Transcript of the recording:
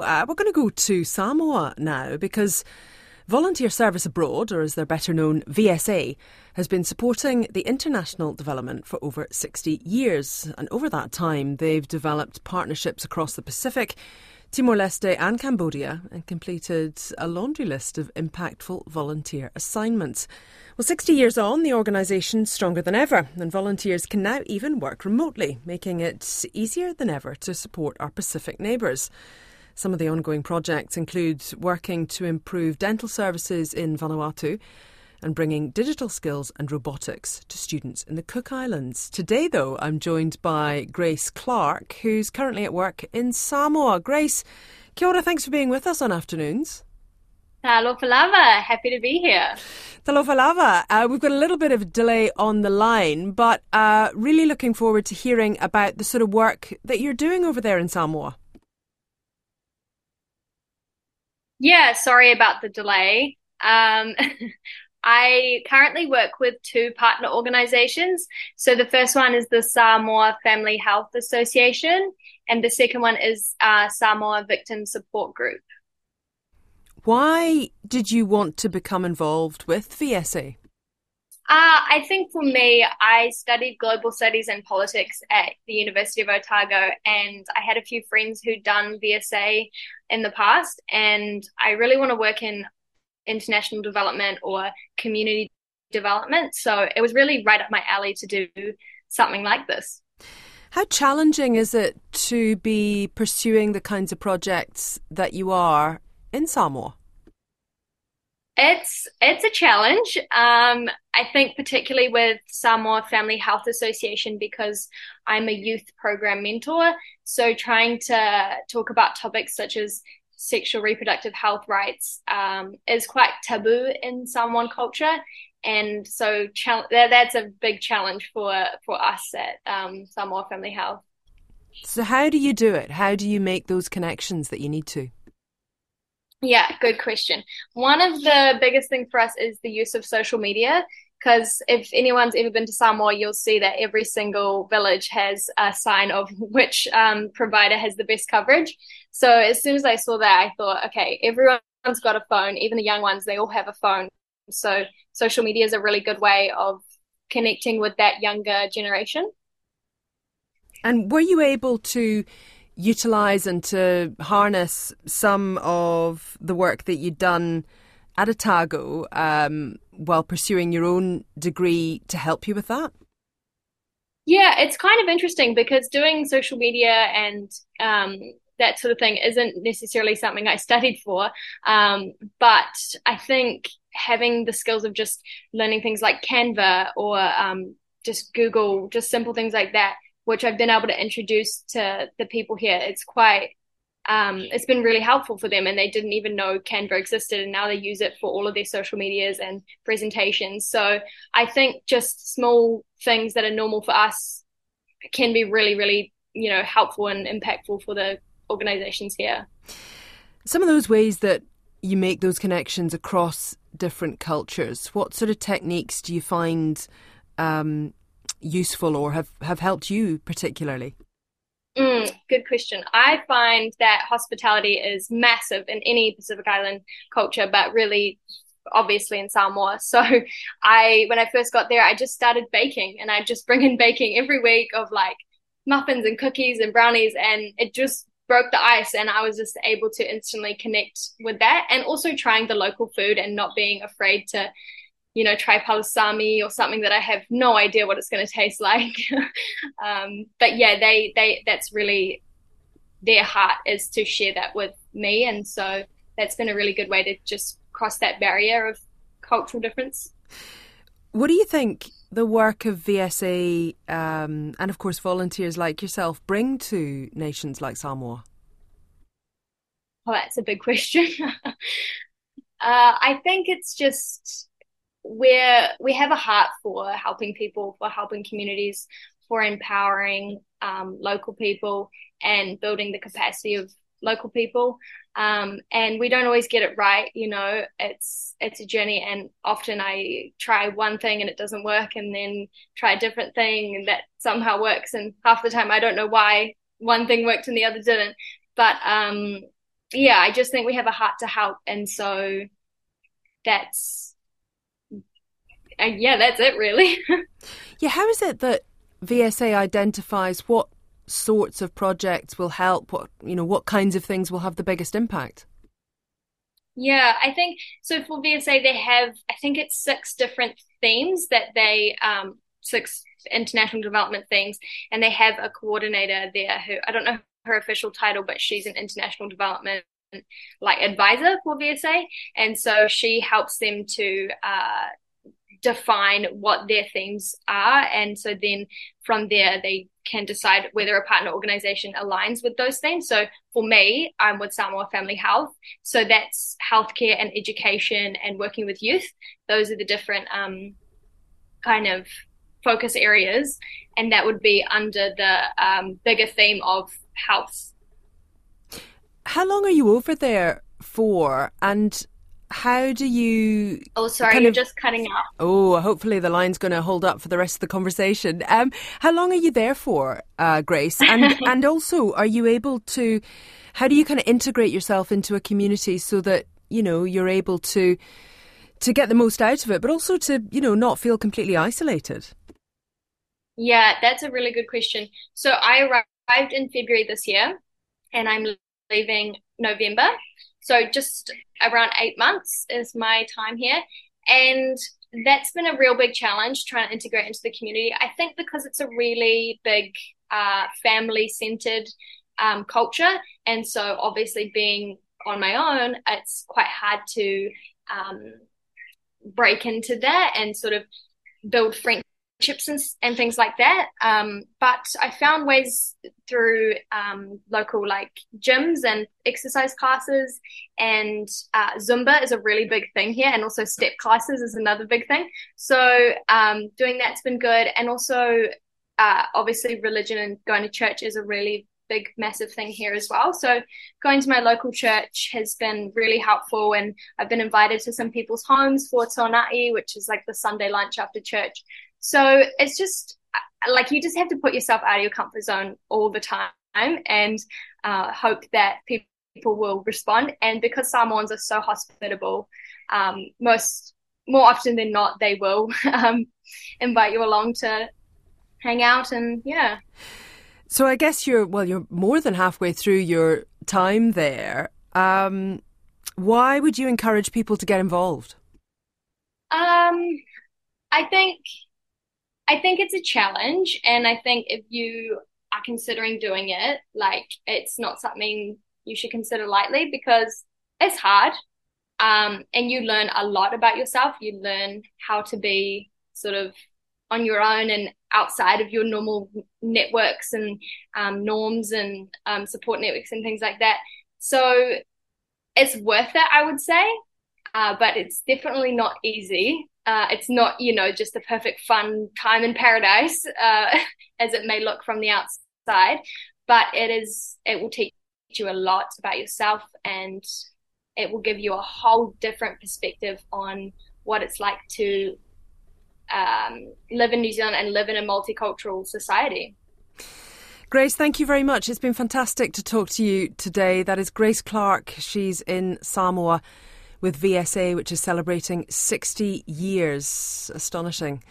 Uh, we're going to go to Samoa now because Volunteer Service Abroad, or as they're better known, VSA, has been supporting the international development for over 60 years. And over that time, they've developed partnerships across the Pacific, Timor Leste, and Cambodia, and completed a laundry list of impactful volunteer assignments. Well, 60 years on, the organisation's stronger than ever, and volunteers can now even work remotely, making it easier than ever to support our Pacific neighbours. Some of the ongoing projects include working to improve dental services in Vanuatu and bringing digital skills and robotics to students in the Cook Islands. Today, though, I'm joined by Grace Clark, who's currently at work in Samoa. Grace, kia ora, thanks for being with us on afternoons. Talofa lava, happy to be here. Talofa lava. Uh, we've got a little bit of delay on the line, but uh, really looking forward to hearing about the sort of work that you're doing over there in Samoa. Yeah, sorry about the delay. Um, I currently work with two partner organizations. So the first one is the Samoa Family Health Association, and the second one is uh, Samoa Victim Support Group. Why did you want to become involved with VSA? Uh, I think for me, I studied global studies and politics at the University of Otago, and I had a few friends who'd done VSA in the past, and I really want to work in international development or community development. So it was really right up my alley to do something like this. How challenging is it to be pursuing the kinds of projects that you are in Samoa? It's it's a challenge. Um, I think particularly with Samoa Family Health Association because I'm a youth program mentor. So trying to talk about topics such as sexual reproductive health rights um, is quite taboo in Samoan culture, and so that, that's a big challenge for for us at um, Samoa Family Health. So how do you do it? How do you make those connections that you need to? Yeah, good question. One of the biggest things for us is the use of social media. Because if anyone's ever been to Samoa, you'll see that every single village has a sign of which um, provider has the best coverage. So as soon as I saw that, I thought, okay, everyone's got a phone, even the young ones, they all have a phone. So social media is a really good way of connecting with that younger generation. And were you able to utilize and to harness some of the work that you'd done at Otago um, while pursuing your own degree to help you with that? Yeah, it's kind of interesting because doing social media and um, that sort of thing isn't necessarily something I studied for. Um, but I think having the skills of just learning things like Canva or um, just Google, just simple things like that, which I've been able to introduce to the people here. It's quite, um, it's been really helpful for them, and they didn't even know Canva existed, and now they use it for all of their social medias and presentations. So I think just small things that are normal for us can be really, really, you know, helpful and impactful for the organizations here. Some of those ways that you make those connections across different cultures, what sort of techniques do you find um, useful or have, have helped you particularly? Mm, good question. I find that hospitality is massive in any Pacific Island culture, but really obviously in Samoa. So I when I first got there, I just started baking and I just bring in baking every week of like muffins and cookies and brownies and it just broke the ice and I was just able to instantly connect with that and also trying the local food and not being afraid to you know, try palusami or something that I have no idea what it's going to taste like. um, but yeah, they they that's really their heart is to share that with me, and so that's been a really good way to just cross that barrier of cultural difference. What do you think the work of VSA um, and, of course, volunteers like yourself bring to nations like Samoa? Oh, that's a big question. uh, I think it's just we're we have a heart for helping people, for helping communities, for empowering um, local people and building the capacity of local people. Um, and we don't always get it right, you know. It's it's a journey, and often I try one thing and it doesn't work, and then try a different thing and that somehow works. And half the time I don't know why one thing worked and the other didn't. But um, yeah, I just think we have a heart to help, and so that's uh, yeah, that's it really. yeah, how is it that VSA identifies what sorts of projects will help? What you know, what kinds of things will have the biggest impact? Yeah, I think so. For VSA, they have I think it's six different themes that they um six international development things, and they have a coordinator there who I don't know her official title, but she's an international development like advisor for VSA, and so she helps them to uh, define what their themes are, and so then from there they can decide whether a partner organization aligns with those themes. So for me, I'm with Samoa Family Health, so that's healthcare and education and working with youth. Those are the different um, kind of focus areas, and that would be under the um, bigger theme of health. How long are you over there for? And how do you? Oh, sorry, you're of, just cutting out. Oh, hopefully the line's going to hold up for the rest of the conversation. Um, how long are you there for, uh, Grace? And and also, are you able to? How do you kind of integrate yourself into a community so that you know you're able to to get the most out of it, but also to you know not feel completely isolated? Yeah, that's a really good question. So I arrived in February this year, and I'm leaving November. So just around eight months is my time here. And that's been a real big challenge trying to integrate into the community. I think because it's a really big uh, family centered um, culture. And so obviously being on my own, it's quite hard to um, break into that and sort of build friendships chips and, and things like that. Um, but I found ways through um, local like gyms and exercise classes, and uh, Zumba is a really big thing here, and also step classes is another big thing. So um, doing that's been good, and also uh, obviously religion and going to church is a really big massive thing here as well so going to my local church has been really helpful and i've been invited to some people's homes for tonai which is like the sunday lunch after church so it's just like you just have to put yourself out of your comfort zone all the time and uh, hope that people will respond. And because Samoans are so hospitable, um, most more often than not, they will um, invite you along to hang out and yeah. So I guess you're well, you're more than halfway through your time there. Um, why would you encourage people to get involved? Um, I think I think it's a challenge. And I think if you are considering doing it, like it's not something you should consider lightly because it's hard. Um, and you learn a lot about yourself. You learn how to be sort of on your own and outside of your normal networks and um, norms and um, support networks and things like that. So it's worth it, I would say, uh, but it's definitely not easy. Uh, it's not, you know, just the perfect fun time in paradise, uh, as it may look from the outside, but it is, it will teach you a lot about yourself and it will give you a whole different perspective on what it's like to um, live in New Zealand and live in a multicultural society. Grace, thank you very much. It's been fantastic to talk to you today. That is Grace Clark. She's in Samoa with VSA, which is celebrating 60 years. Astonishing.